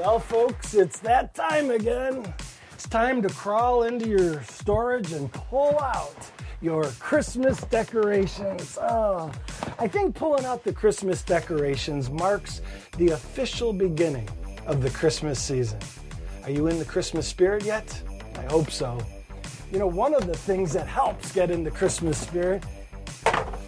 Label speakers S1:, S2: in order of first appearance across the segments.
S1: Well, folks, it's that time again. It's time to crawl into your storage and pull out your Christmas decorations. Oh, I think pulling out the Christmas decorations marks the official beginning of the Christmas season. Are you in the Christmas spirit yet? I hope so. You know, one of the things that helps get in the Christmas spirit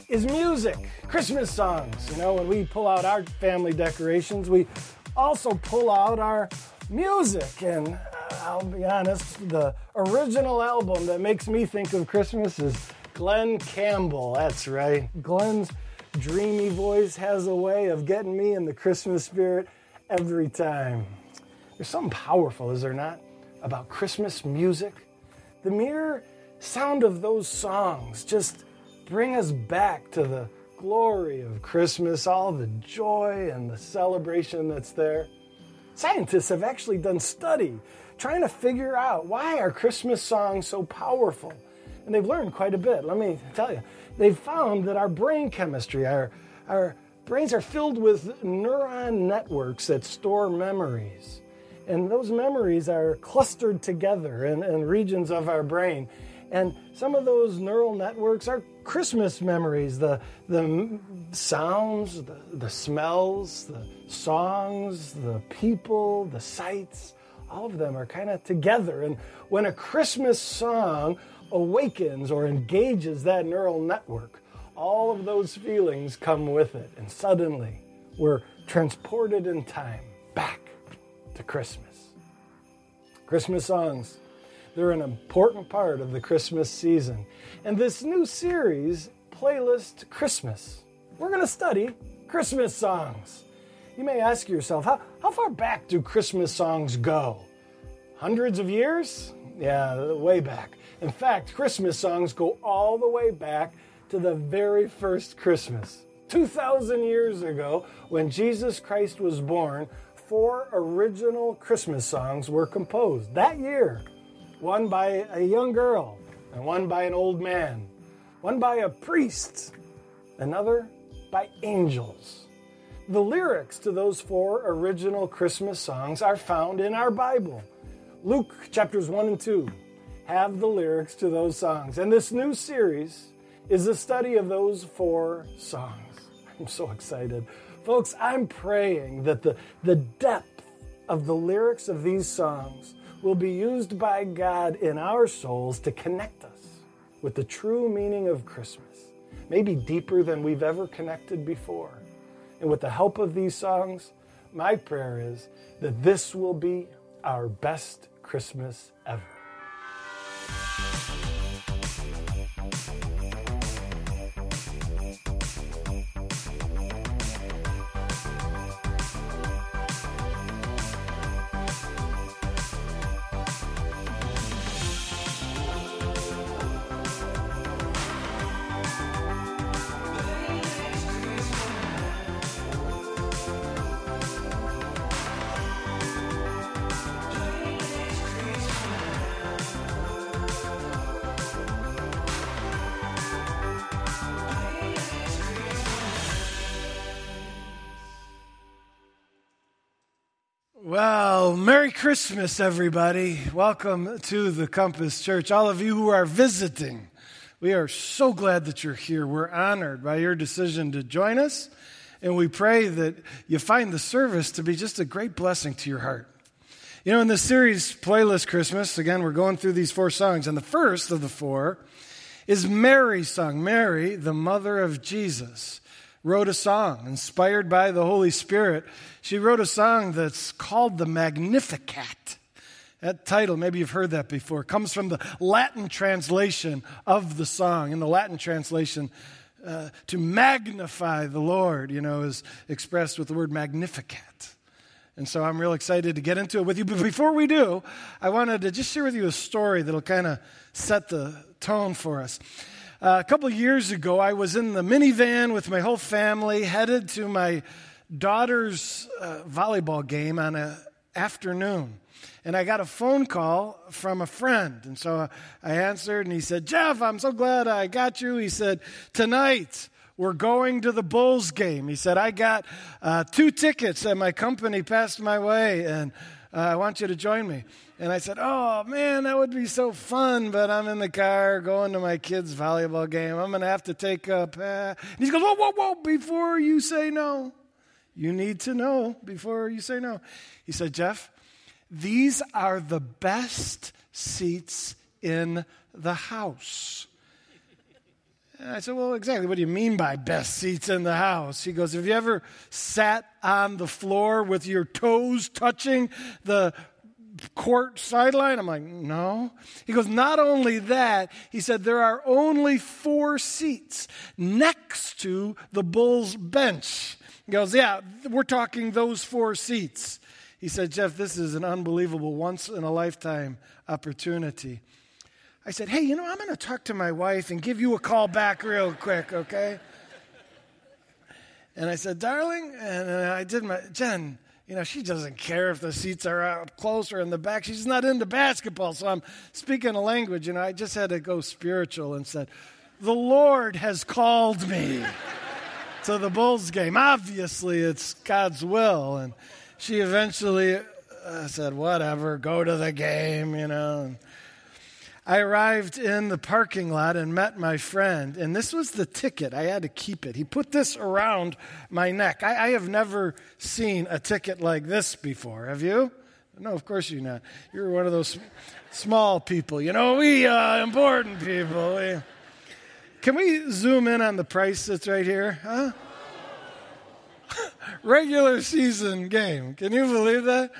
S1: is music, Christmas songs. You know, when we pull out our family decorations, we also pull out our music. And uh, I'll be honest, the original album that makes me think of Christmas is Glen Campbell. That's right. Glen's dreamy voice has a way of getting me in the Christmas spirit every time. There's something powerful, is there not, about Christmas music? The mere sound of those songs just bring us back to the glory of Christmas, all the joy and the celebration that's there. Scientists have actually done study trying to figure out why are Christmas songs so powerful. And they've learned quite a bit. Let me tell you. They've found that our brain chemistry, our, our brains are filled with neuron networks that store memories. And those memories are clustered together in, in regions of our brain. And some of those neural networks are Christmas memories the, the sounds, the, the smells, the songs, the people, the sights. All of them are kind of together. And when a Christmas song awakens or engages that neural network, all of those feelings come with it. And suddenly we're transported in time back to Christmas. Christmas songs they're an important part of the Christmas season. And this new series, Playlist Christmas, we're going to study Christmas songs. You may ask yourself, how, how far back do Christmas songs go? Hundreds of years? Yeah, way back. In fact, Christmas songs go all the way back to the very first Christmas. 2,000 years ago, when Jesus Christ was born, four original Christmas songs were composed. That year, one by a young girl, and one by an old man, one by a priest, another by angels. The lyrics to those four original Christmas songs are found in our Bible. Luke chapters 1 and 2 have the lyrics to those songs. And this new series is a study of those four songs. I'm so excited. Folks, I'm praying that the, the depth of the lyrics of these songs will be used by God in our souls to connect us with the true meaning of Christmas, maybe deeper than we've ever connected before. And with the help of these songs, my prayer is that this will be our best Christmas ever. Christmas, everybody. Welcome to the Compass Church. All of you who are visiting, we are so glad that you're here. We're honored by your decision to join us, and we pray that you find the service to be just a great blessing to your heart. You know, in this series, Playlist Christmas, again, we're going through these four songs, and the first of the four is Mary's song, Mary, the mother of Jesus wrote a song inspired by the Holy Spirit. She wrote a song that's called the Magnificat. That title, maybe you've heard that before, comes from the Latin translation of the song. In the Latin translation, uh, to magnify the Lord, you know, is expressed with the word magnificat. And so I'm real excited to get into it with you. But before we do, I wanted to just share with you a story that'll kind of set the tone for us. Uh, a couple years ago, I was in the minivan with my whole family, headed to my daughter's uh, volleyball game on an afternoon. And I got a phone call from a friend. And so I answered, and he said, Jeff, I'm so glad I got you. He said, Tonight, we're going to the Bulls game. He said, I got uh, two tickets that my company passed my way, and uh, I want you to join me. And I said, Oh, man, that would be so fun, but I'm in the car going to my kid's volleyball game. I'm going to have to take. Uh... And he goes, Whoa, whoa, whoa, before you say no, you need to know before you say no. He said, Jeff, these are the best seats in the house. And I said, Well, exactly. What do you mean by best seats in the house? He goes, Have you ever sat on the floor with your toes touching the court sideline? I'm like, No. He goes, Not only that, he said, There are only four seats next to the Bulls bench. He goes, Yeah, we're talking those four seats. He said, Jeff, this is an unbelievable, once in a lifetime opportunity. I said, Hey, you know, I'm going to talk to my wife and give you a call back real quick, okay? And I said, Darling, and I did my, Jen, you know, she doesn't care if the seats are out close or in the back. She's not into basketball. So I'm speaking a language, you know, I just had to go spiritual and said, The Lord has called me to the Bulls game. Obviously, it's God's will. And she eventually uh, said, Whatever, go to the game, you know. And, I arrived in the parking lot and met my friend, and this was the ticket. I had to keep it. He put this around my neck. I, I have never seen a ticket like this before. Have you? No, of course you're not. You're one of those small people. You know, we uh, important people. We... Can we zoom in on the price that's right here? Huh? Regular season game. Can you believe that?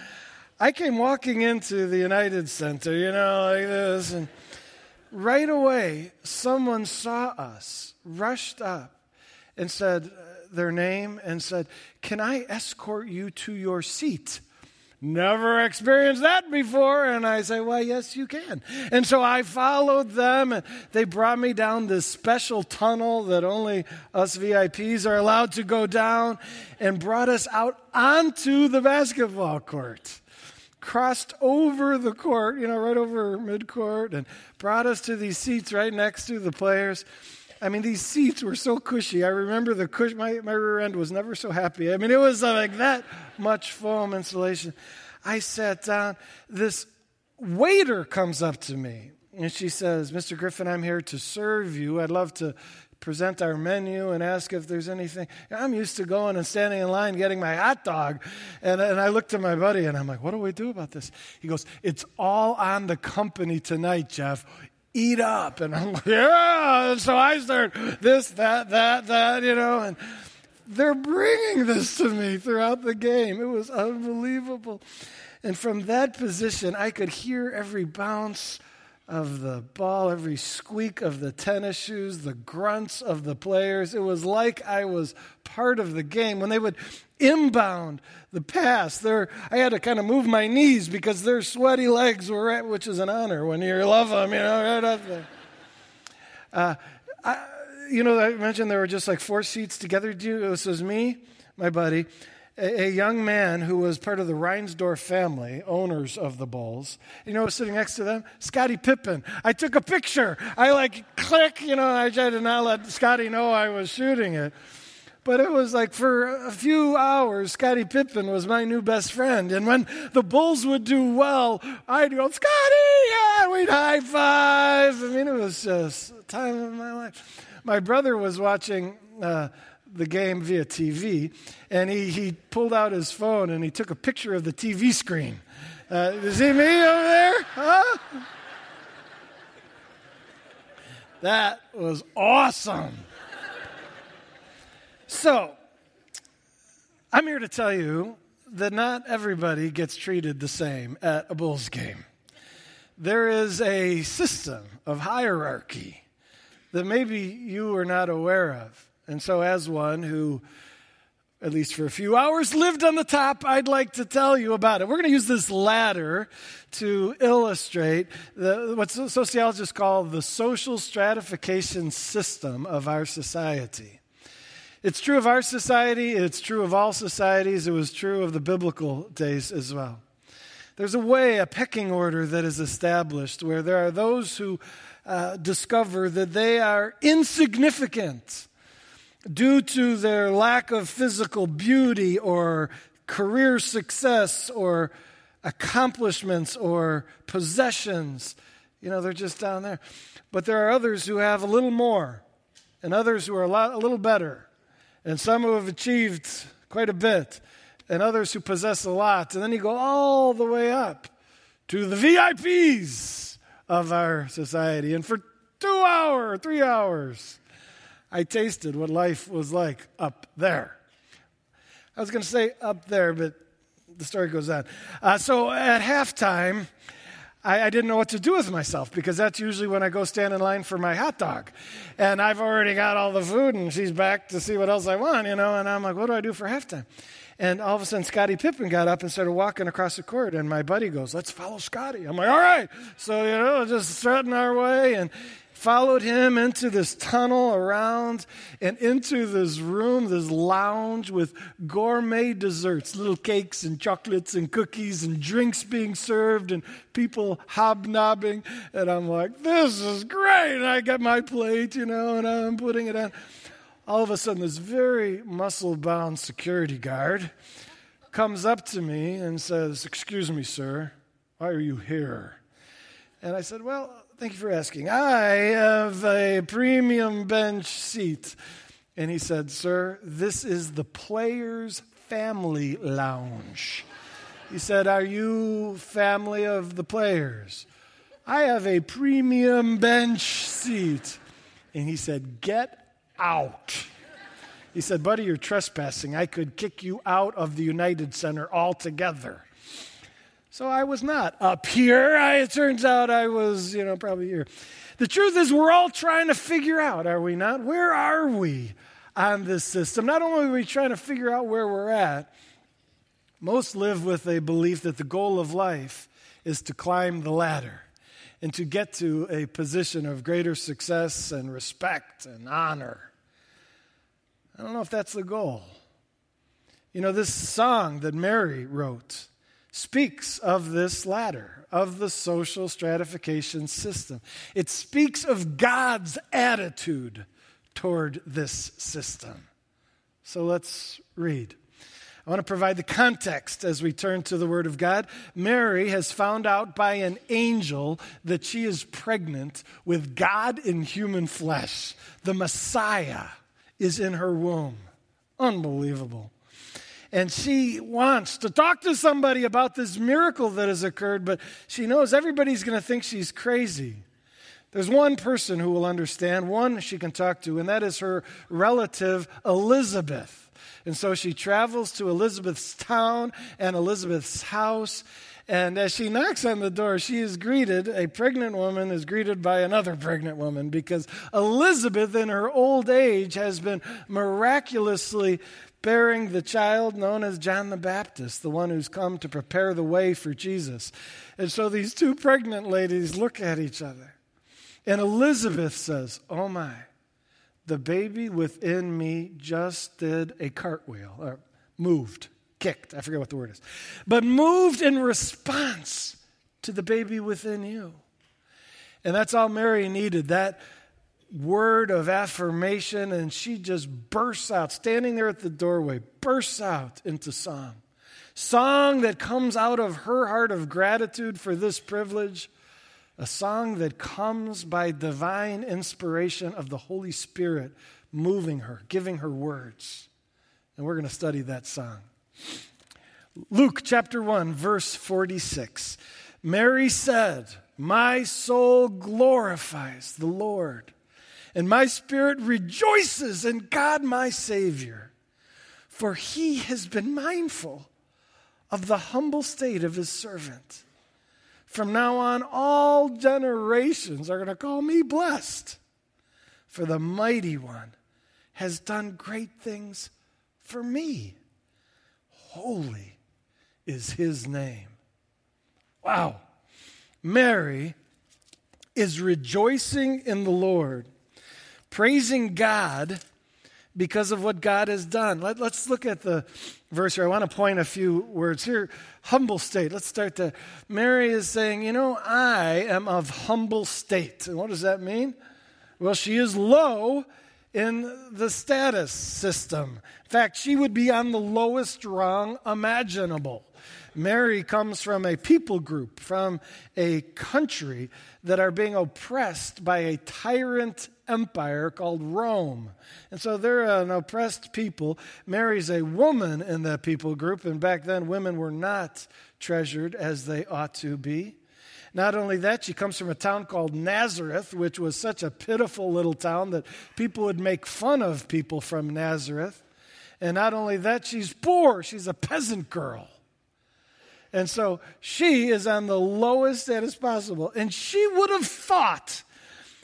S1: I came walking into the United Center, you know, like this, and right away, someone saw us, rushed up, and said uh, their name and said, Can I escort you to your seat? Never experienced that before. And I say, Why, yes, you can. And so I followed them, and they brought me down this special tunnel that only us VIPs are allowed to go down, and brought us out onto the basketball court crossed over the court, you know, right over midcourt, and brought us to these seats right next to the players. I mean, these seats were so cushy. I remember the cush, my, my rear end was never so happy. I mean, it was uh, like that much foam insulation. I sat down. This waiter comes up to me and she says, Mr. Griffin, I'm here to serve you. I'd love to present our menu and ask if there's anything. I'm used to going and standing in line getting my hot dog. And, and I looked at my buddy and I'm like, what do we do about this? He goes, it's all on the company tonight, Jeff. Eat up. And I'm like, yeah. And so I start this, that, that, that, you know, and they're bringing this to me throughout the game. It was unbelievable. And from that position, I could hear every bounce of the ball, every squeak of the tennis shoes, the grunts of the players. It was like I was part of the game. When they would inbound the pass, there I had to kind of move my knees because their sweaty legs were right, which is an honor when you love them, you know, right up there. Uh, I, you know, I mentioned there were just like four seats together. This was me, my buddy, a, young man who was part of the Reinsdorf family, owners of the Bulls. You know, was sitting next to them? Scottie Pippen. I took a picture. I like click, you know, I tried to not let Scottie know I was shooting it. But it was like for a few hours, Scottie Pippen was my new best friend. And when the Bulls would do well, I'd go, Scottie, yeah, we'd high five. I mean, it was just time of my life. My brother was watching uh, the game via TV, and he, he pulled out his phone and he took a picture of the TV screen. Uh, see me over there? Huh? That was awesome. So, I'm here to tell you that not everybody gets treated the same at a Bulls game. There is a system of hierarchy that maybe you are not aware of. And so, as one who, at least for a few hours, lived on the top, I'd like to tell you about it. We're going to use this ladder to illustrate the, what sociologists call the social stratification system of our society. It's true of our society, it's true of all societies, it was true of the biblical days as well. There's a way, a pecking order that is established where there are those who uh, discover that they are insignificant due to their lack of physical beauty or career success or accomplishments or possessions. You know, they're just down there. But there are others who have a little more, and others who are a, lot, a little better, and some who have achieved quite a bit, and others who possess a lot. And then you go all the way up to the VIPs of our society. And for two hours, three hours, I tasted what life was like up there. I was going to say up there, but the story goes on. Uh, so at halftime, I, I, didn't know what to do with myself because that's usually when I go stand in line for my hot dog. And I've already got all the food, and she's back to see what else I want, you know. And I'm like, what do I do for halftime? And all of a sudden, Scottie Pippen got up and started walking across the court. And my buddy goes, Let's follow Scottie. I'm like, All right. So, you know, just strutting our way. And followed him into this tunnel around and into this room, this lounge with gourmet desserts, little cakes and chocolates and cookies and drinks being served and people hobnobbing. And I'm like, this is great. And I got my plate, you know, and I'm putting it on. All of a sudden, this very muscle bound security guard comes up to me and says, Excuse me, sir, why are you here? And I said, Well, Thank you for asking. I have a premium bench seat. And he said, Sir, this is the Players Family Lounge. He said, Are you family of the players? I have a premium bench seat. And he said, Get out. He said, Buddy, you're trespassing. I could kick you out of the United Center altogether. So I was not up here. I, it turns out I was, you know, probably here. The truth is, we're all trying to figure out, are we not? Where are we on this system? Not only are we trying to figure out where we're at, most live with a belief that the goal of life is to climb the ladder and to get to a position of greater success and respect and honor. I don't know if that's the goal. You know, this song that Mary wrote speaks of this ladder, of the social stratification system. It speaks of God's attitude toward this system. So let's read. I want to provide the context as we turn to the Word of God. Mary has found out by an angel that she is pregnant with God in human flesh. The Messiah is in her womb. Unbelievable and she wants to talk to somebody about this miracle that has occurred, but she knows everybody's going to think she's crazy. There's one person who will understand, one she can talk to, and that is her relative Elizabeth. And so she travels to Elizabeth's town and Elizabeth's house. And as she knocks on the door, she is greeted, a pregnant woman is greeted by another pregnant woman because Elizabeth, in her old age, has been miraculously bearing the child known as John the Baptist, the one who's come to prepare the way for Jesus. And so these two pregnant ladies look at each other. And Elizabeth says, Oh my, the baby within me just did a cartwheel, or moved, kicked, I forget what the word is, but moved in response to the baby within you. And that's all Mary needed. That word of affirmation, and she just bursts out, standing there at the doorway, bursts out into song. Song that comes out of her heart of gratitude for this privilege, a song that comes by divine inspiration of the Holy Spirit moving her, giving her words. And we're going to study that song. Luke chapter 1, verse 46. Mary said, My soul glorifies the Lord and my spirit rejoices in God my Savior, for he has been mindful of the humble state of his servant. From now on, all generations are going to call me blessed, for the mighty one has done great things for me. Holy is his name. Wow. Mary is rejoicing in the Lord praising God because of what God has done. Let, us look at the verse here. I want to point a few words here. Humble state. Let's start there. Mary is saying, You know, I am of humble state. And what does that mean? Well, she is low in the status system. In fact, she would be on the lowest rung imaginable. Mary comes from a people group, from a country that are being oppressed by a tyrant empire called Rome. And so they're an oppressed people. Mary's a woman in that people group, and back then women were not treasured as they ought to be. Not only that, she comes from a town called Nazareth, which was such a pitiful little town that people would make fun of people from Nazareth. And not only that, she's poor. She's a peasant girl. And so she is on the lowest status possible. And she would have thought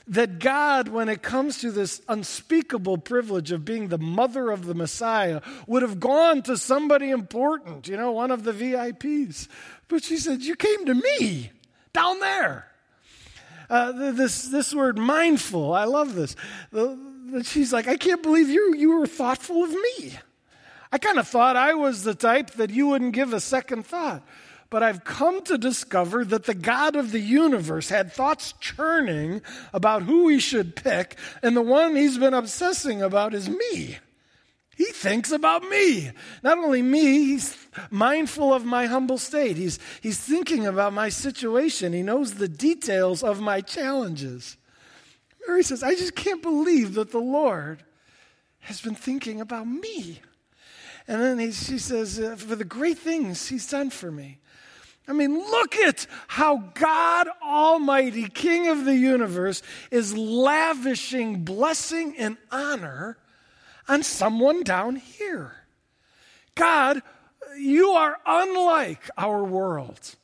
S1: that God, when it comes to this unspeakable privilege of being the mother of the Messiah, would have gone to somebody important, you know, one of the VIPs. But she said, You came to me down there. Uh, this, this word mindful, I love this. she's like, I can't believe you, you were thoughtful of me. I kind of thought I was the type that you wouldn't give a second thought. But I've come to discover that the God of the universe had thoughts churning about who he should pick, and the one he's been obsessing about is me. He thinks about me. Not only me, he's mindful of my humble state. He's, he's thinking about my situation. He knows the details of my challenges. Mary says, I just can't believe that the Lord has been thinking about me. And then he, she says, uh, For the great things he's done for me. I mean, look at how God Almighty, King of the universe, is lavishing blessing and honor on someone down here. God, you are unlike our world.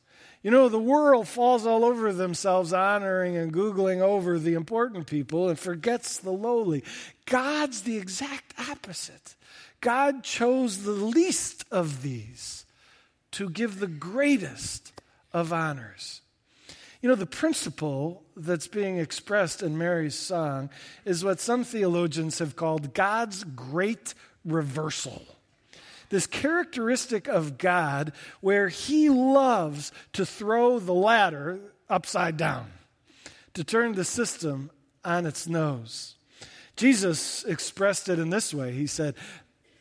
S1: You know, the world falls all over themselves honoring and Googling over the important people and forgets the lowly. God's the exact opposite. God chose the least of these to give the greatest of honors. You know, the principle that's being expressed in Mary's song is what some theologians have called God's great reversal. This characteristic of God where he loves to throw the ladder upside down, to turn the system on its nose. Jesus expressed it in this way He said,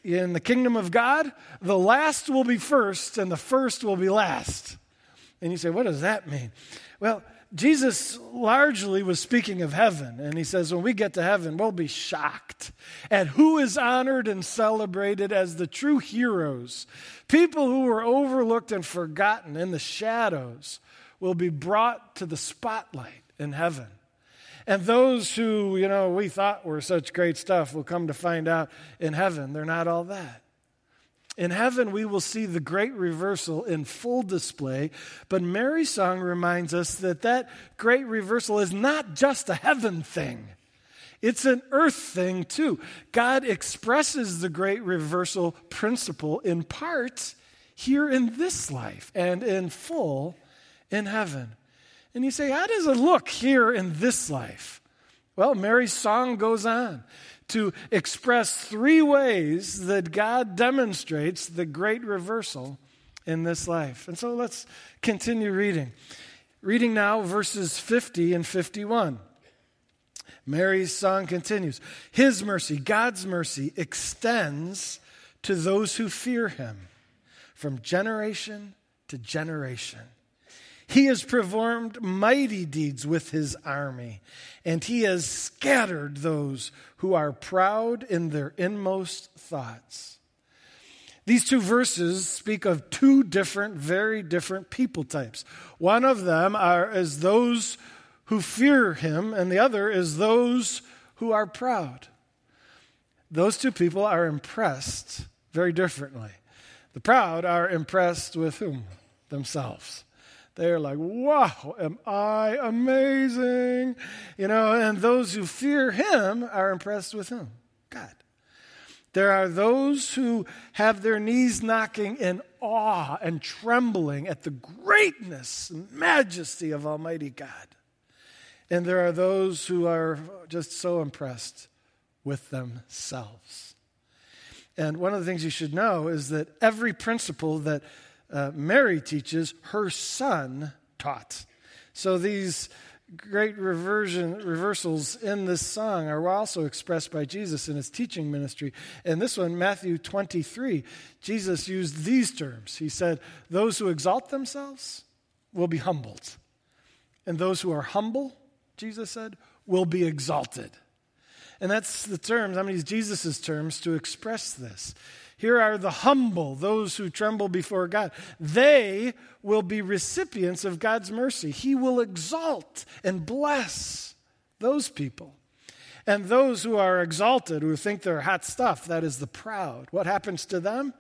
S1: In the kingdom of God, the last will be first and the first will be last. And you say, What does that mean? Well, Jesus largely was speaking of heaven, and he says, when we get to heaven, we'll be shocked at who is honored and celebrated as the true heroes. People who were overlooked and forgotten in the shadows will be brought to the spotlight in heaven. And those who, you know, we thought were such great stuff will come to find out in heaven they're not all that. In heaven, we will see the great reversal in full display, but Mary's song reminds us that that great reversal is not just a heaven thing. It's an earth thing too. God expresses the great reversal principle in part here in this life and in full in heaven. And you say, how does it look here in this life? Well, Mary's song goes on to express three ways that God demonstrates the great reversal in this life. And so let's continue reading. Reading now verses 50 and 51. Mary's song continues His mercy, God's mercy, extends to those who fear Him from generation to generation. He has performed mighty deeds with his army, and he has scattered those who are proud in their inmost thoughts. These two verses speak of two different, very different people types. One of them are as those who fear him, and the other is those who are proud. Those two people are impressed very differently. The proud are impressed with whom? Themselves. They're like, wow, am I amazing? You know, and those who fear him are impressed with him, God. There are those who have their knees knocking in awe and trembling at the greatness and majesty of Almighty God. And there are those who are just so impressed with themselves. And one of the things you should know is that every principle that uh, Mary teaches, her son taught. So these great reversion, reversals in this song are also expressed by Jesus in his teaching ministry. And this one, Matthew 23, Jesus used these terms. He said, Those who exalt themselves will be humbled, and those who are humble, Jesus said, will be exalted. And that's the terms, I'm going Jesus' terms to express this. Here are the humble, those who tremble before God. They will be recipients of God's mercy. He will exalt and bless those people. And those who are exalted, who think they're hot stuff, that is the proud. What happens to them?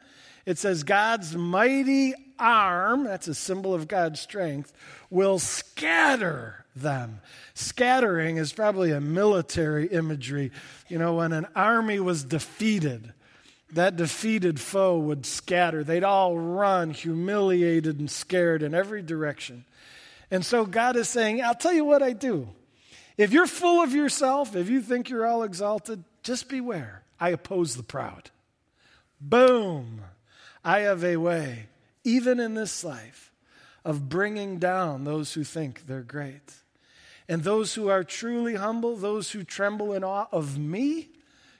S1: It says, God's mighty arm, that's a symbol of God's strength, will scatter them. Scattering is probably a military imagery. You know, when an army was defeated, that defeated foe would scatter. They'd all run, humiliated and scared in every direction. And so God is saying, I'll tell you what I do. If you're full of yourself, if you think you're all exalted, just beware. I oppose the proud. Boom. I have a way, even in this life, of bringing down those who think they're great. And those who are truly humble, those who tremble in awe of me,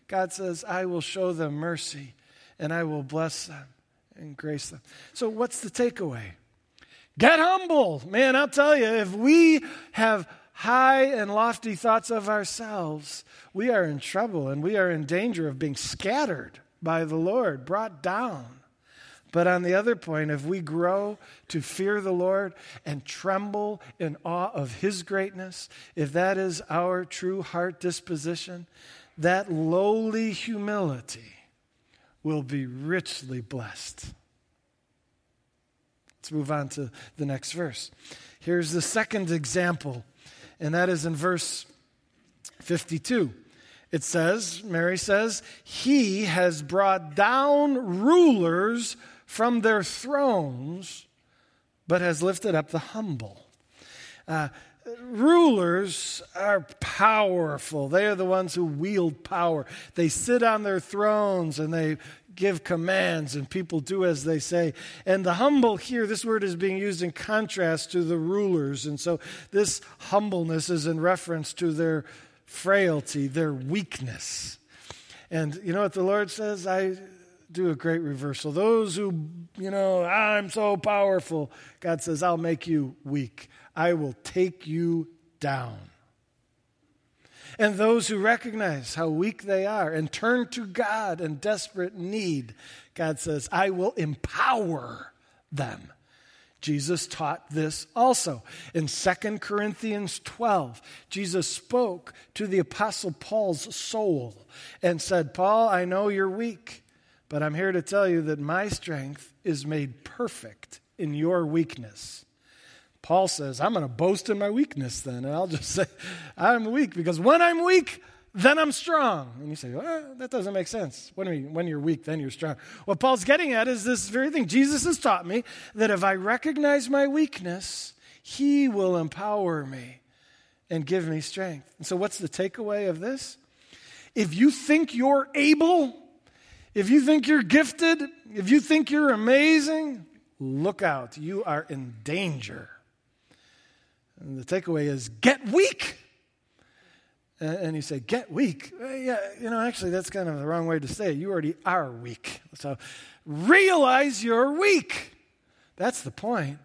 S1: God says, I will show them mercy and I will bless them and grace them. So, what's the takeaway? Get humble. Man, I'll tell you, if we have high and lofty thoughts of ourselves, we are in trouble and we are in danger of being scattered by the Lord, brought down. But on the other point, if we grow to fear the Lord and tremble in awe of His greatness, if that is our true heart disposition, that lowly humility will be richly blessed. Let's move on to the next verse. Here's the second example, and that is in verse 52. It says, Mary says, He has brought down rulers from their thrones, but has lifted up the humble. Uh, rulers are powerful. They are the ones who wield power. They sit on their thrones and they give commands, and people do as they say. And the humble here, this word is being used in contrast to the rulers. And so this humbleness is in reference to their frailty, their weakness. And you know what the Lord says? I do a great reversal. Those who, you know, I'm so powerful, God says, I'll make you weak. I will take you down. And those who recognize how weak they are and turn to God in desperate need, God says, I will empower them. Jesus taught this also. In 2 Corinthians 12, Jesus spoke to the Apostle Paul's soul and said, Paul, I know you're weak, but I'm here to tell you that my strength is made perfect in your weakness. Paul says, I'm going to boast in my weakness then. And I'll just say, I'm weak because when I'm weak, then I'm strong. And you say, well, that doesn't make sense. Mean? When you're weak, then you're strong. What Paul's getting at is this very thing. Jesus has taught me that if I recognize my weakness, he will empower me and give me strength. And so, what's the takeaway of this? If you think you're able, if you think you're gifted, if you think you're amazing, look out. You are in danger. And the takeaway is get weak. And you say, get weak. Uh, yeah, you know, actually, that's kind of the wrong way to say it. You already are weak. So realize you're weak. That's the point.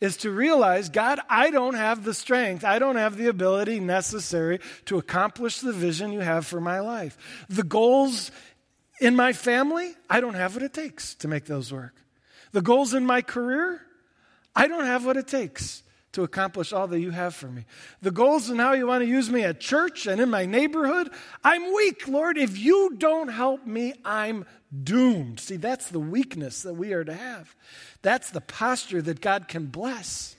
S1: Is to realize, God, I don't have the strength, I don't have the ability necessary to accomplish the vision you have for my life. The goals in my family, I don't have what it takes to make those work. The goals in my career, I don't have what it takes to accomplish all that you have for me. The goals and how you want to use me at church and in my neighborhood, I'm weak, Lord. If you don't help me, I'm doomed. See, that's the weakness that we are to have. That's the posture that God can bless.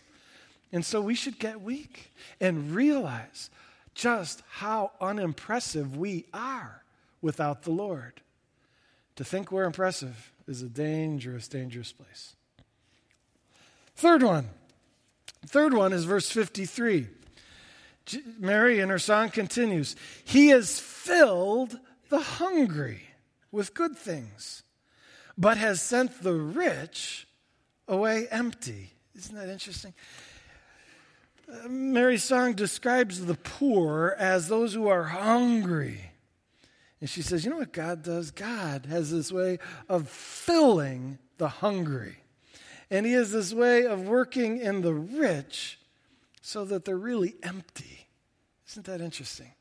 S1: And so we should get weak and realize just how unimpressive we are without the Lord. To think we're impressive is a dangerous, dangerous place. Third one Third one is verse 53. Mary in her song continues He has filled the hungry with good things, but has sent the rich away empty. Isn't that interesting? Mary's song describes the poor as those who are hungry. And she says, You know what God does? God has this way of filling the hungry. And He has this way of working in the rich so that they're really empty. Isn't that interesting?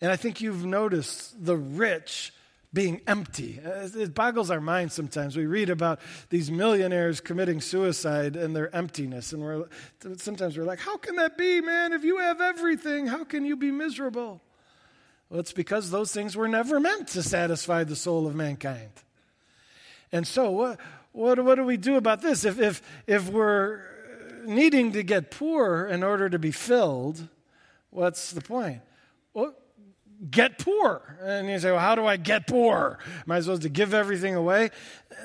S1: And I think you've noticed the rich being empty. It boggles our mind sometimes. We read about these millionaires committing suicide and their emptiness. And we're, sometimes we're like, how can that be, man? If you have everything, how can you be miserable? Well, it's because those things were never meant to satisfy the soul of mankind. And so, what, what, what do we do about this? If, if, if we're needing to get poor in order to be filled, what's the point? Well, get poor. And you say, well, how do I get poor? Am I supposed to give everything away?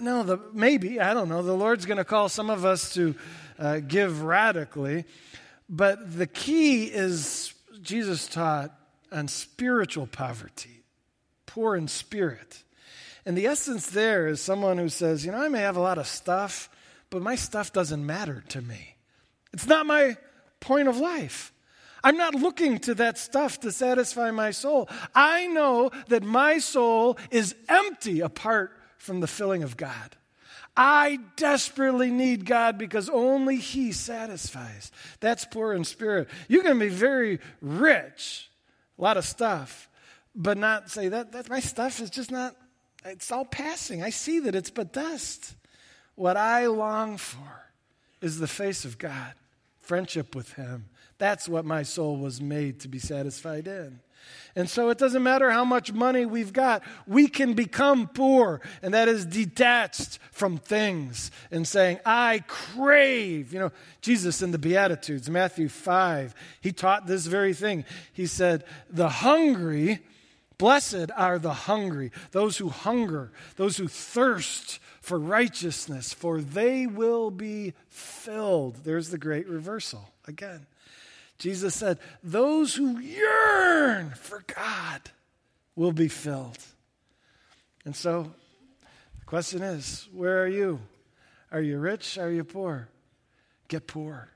S1: No, the, maybe, I don't know. The Lord's going to call some of us to uh, give radically. But the key is, Jesus taught on spiritual poverty, poor in spirit. And the essence there is someone who says, you know, I may have a lot of stuff, but my stuff doesn't matter to me. It's not my point of life. I'm not looking to that stuff to satisfy my soul. I know that my soul is empty apart from the filling of God. I desperately need God because only He satisfies. That's poor in spirit. You can be very rich a lot of stuff, but not say that, that my stuff is just not, it's all passing. I see that it's but dust. What I long for is the face of God, friendship with Him. That's what my soul was made to be satisfied in. And so it doesn't matter how much money we've got, we can become poor, and that is detached from things and saying, I crave. You know, Jesus in the Beatitudes, Matthew 5, he taught this very thing. He said, The hungry, blessed are the hungry, those who hunger, those who thirst for righteousness, for they will be filled. There's the great reversal again. Jesus said, Those who yearn for God will be filled. And so the question is, where are you? Are you rich? Are you poor? Get poor.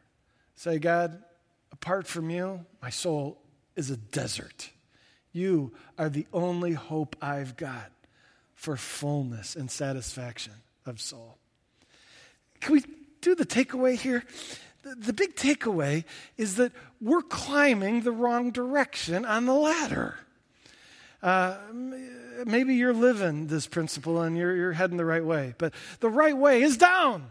S1: Say, God, apart from you, my soul is a desert. You are the only hope I've got for fullness and satisfaction of soul. Can we do the takeaway here? the big takeaway is that we're climbing the wrong direction on the ladder. Uh, maybe you're living this principle and you're, you're heading the right way, but the right way is down.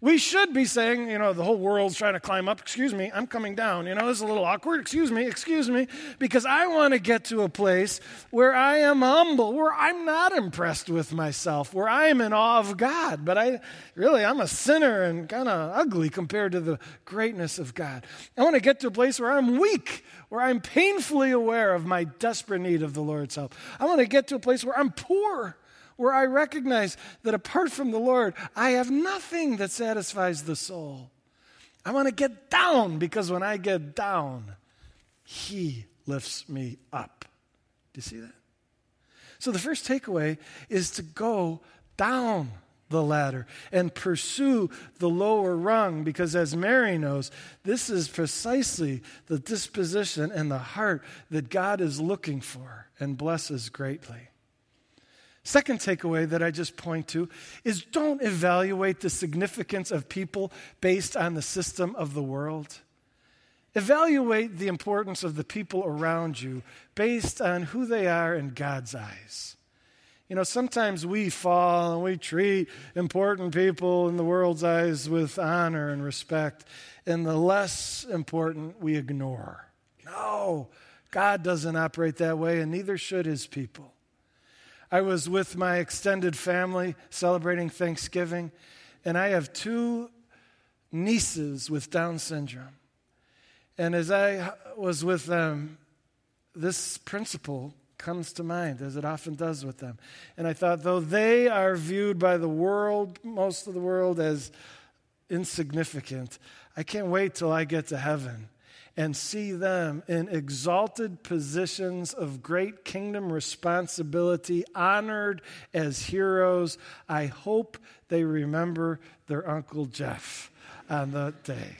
S1: We should be saying, you know, the whole world's trying to climb up. Excuse me, I'm coming down. You know, it's a little awkward. Excuse me, excuse me, because I want to get to a place where I am humble, where I'm not impressed with myself, where I am in awe of God. But I really, I'm a sinner and kind of ugly compared to the greatness of God. I want to get to a place where I'm weak, where I'm painfully aware of my desperate need of the Lord's help. I want to get to a place where I'm poor where I recognize that apart from the Lord, I have nothing that satisfies the soul. I want to get down because when I get down, He lifts me up. Do you see that? So the first takeaway is to go down the ladder and pursue the lower rung because, as Mary knows, this is precisely the disposition and the heart that God is looking for and blesses greatly. Second takeaway that I just point to is don't evaluate the significance of people based on the system of the world. Evaluate the importance of the people around you based on who they are in God's eyes. You know, sometimes we fall and we treat important people in the world's eyes with honor and respect, and the less important we ignore. No, God doesn't operate that way, and neither should his people. I was with my extended family celebrating Thanksgiving, and I have two nieces with Down syndrome. And as I was with them, this principle comes to mind, as it often does with them. And I thought, though they are viewed by the world, most of the world, as insignificant, I can't wait till I get to heaven and see them in exalted positions of great kingdom responsibility, honored as heroes. I hope they remember their Uncle Jeff on that day.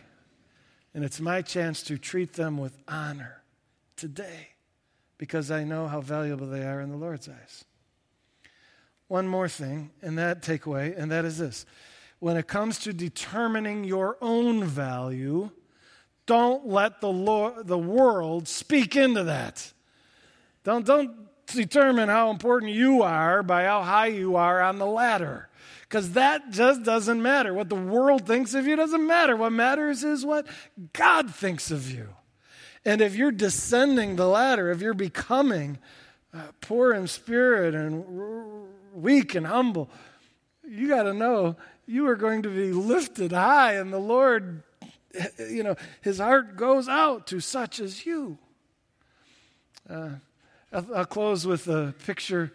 S1: And it's my chance to treat them with honor today because I know how valuable they are in the Lord's eyes. One more thing, and that takeaway, and that is this. When it comes to determining your own value, don't let the, Lord, the world speak into that. Don't, don't determine how important you are by how high you are on the ladder. Because that just doesn't matter. What the world thinks of you doesn't matter. What matters is what God thinks of you. And if you're descending the ladder, if you're becoming uh, poor in spirit and weak and humble, you got to know you are going to be lifted high, and the Lord, you know, his heart goes out to such as you. Uh, I'll, I'll close with a picture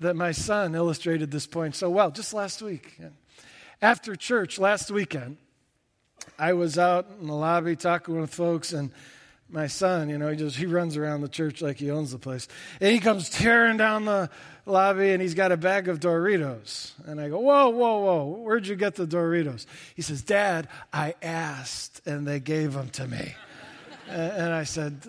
S1: that my son illustrated this point so well just last week. After church last weekend, I was out in the lobby talking with folks, and my son, you know, he just he runs around the church like he owns the place. And he comes tearing down the lobby and he's got a bag of Doritos. And I go, Whoa, whoa, whoa, where'd you get the Doritos? He says, Dad, I asked and they gave them to me. and I said,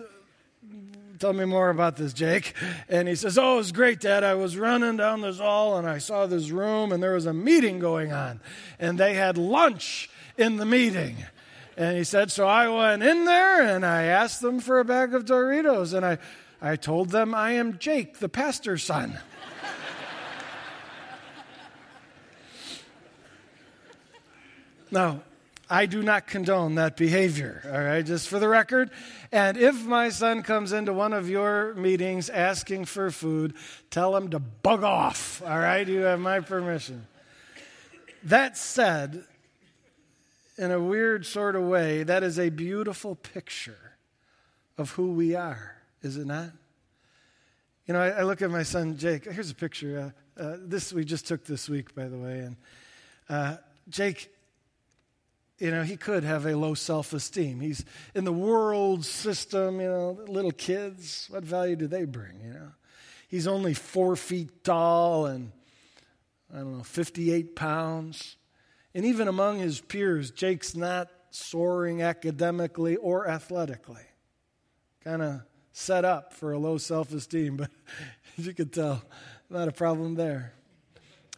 S1: Tell me more about this, Jake. And he says, Oh, it was great, Dad. I was running down this hall and I saw this room and there was a meeting going on. And they had lunch in the meeting. And he said, So I went in there and I asked them for a bag of Doritos. And I, I told them I am Jake, the pastor's son. Now, I do not condone that behavior, all right, just for the record. And if my son comes into one of your meetings asking for food, tell him to bug off, all right? You have my permission. That said, in a weird sort of way, that is a beautiful picture of who we are, is it not? You know, I, I look at my son Jake. Here's a picture. Uh, uh, this we just took this week, by the way. And uh, Jake you know, he could have a low self esteem. He's in the world system, you know, little kids, what value do they bring, you know? He's only four feet tall and, I don't know, 58 pounds. And even among his peers, Jake's not soaring academically or athletically. Kind of set up for a low self esteem, but as you can tell, not a problem there.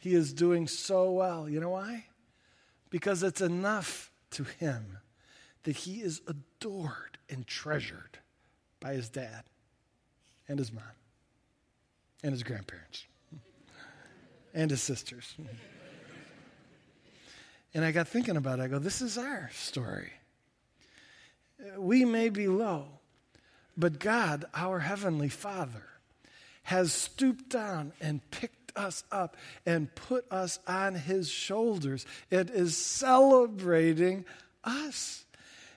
S1: He is doing so well. You know why? Because it's enough to him that he is adored and treasured by his dad and his mom and his grandparents and his sisters. And I got thinking about it. I go, this is our story. We may be low, but God, our Heavenly Father, has stooped down and picked us up and put us on his shoulders. It is celebrating us.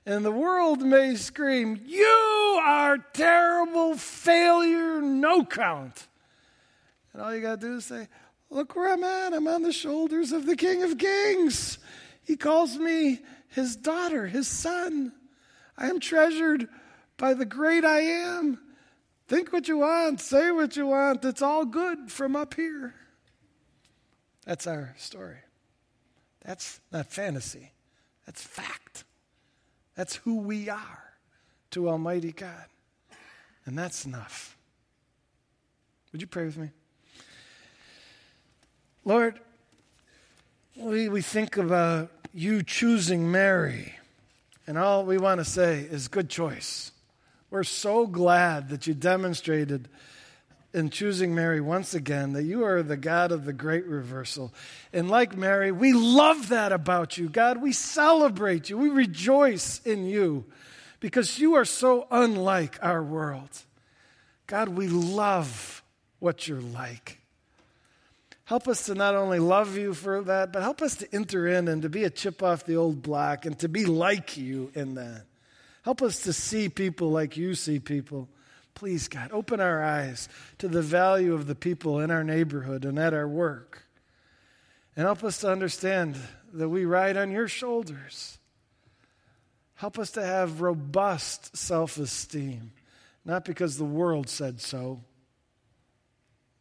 S1: And the world may scream, You are terrible failure, no count. And all you got to do is say, Look where I'm at. I'm on the shoulders of the King of Kings. He calls me his daughter, his son. I am treasured by the great I am. Think what you want, say what you want. It's all good from up here. That's our story. That's not fantasy, that's fact. That's who we are to Almighty God. And that's enough. Would you pray with me? Lord, we, we think about you choosing Mary, and all we want to say is good choice. We're so glad that you demonstrated in choosing Mary once again that you are the God of the great reversal. And like Mary, we love that about you. God, we celebrate you. We rejoice in you because you are so unlike our world. God, we love what you're like. Help us to not only love you for that, but help us to enter in and to be a chip off the old block and to be like you in that. Help us to see people like you see people. Please, God, open our eyes to the value of the people in our neighborhood and at our work. And help us to understand that we ride on your shoulders. Help us to have robust self esteem, not because the world said so,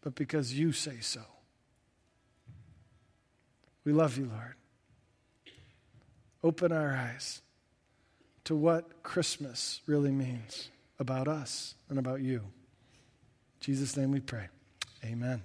S1: but because you say so. We love you, Lord. Open our eyes to what Christmas really means about us and about you. In Jesus' name we pray. Amen.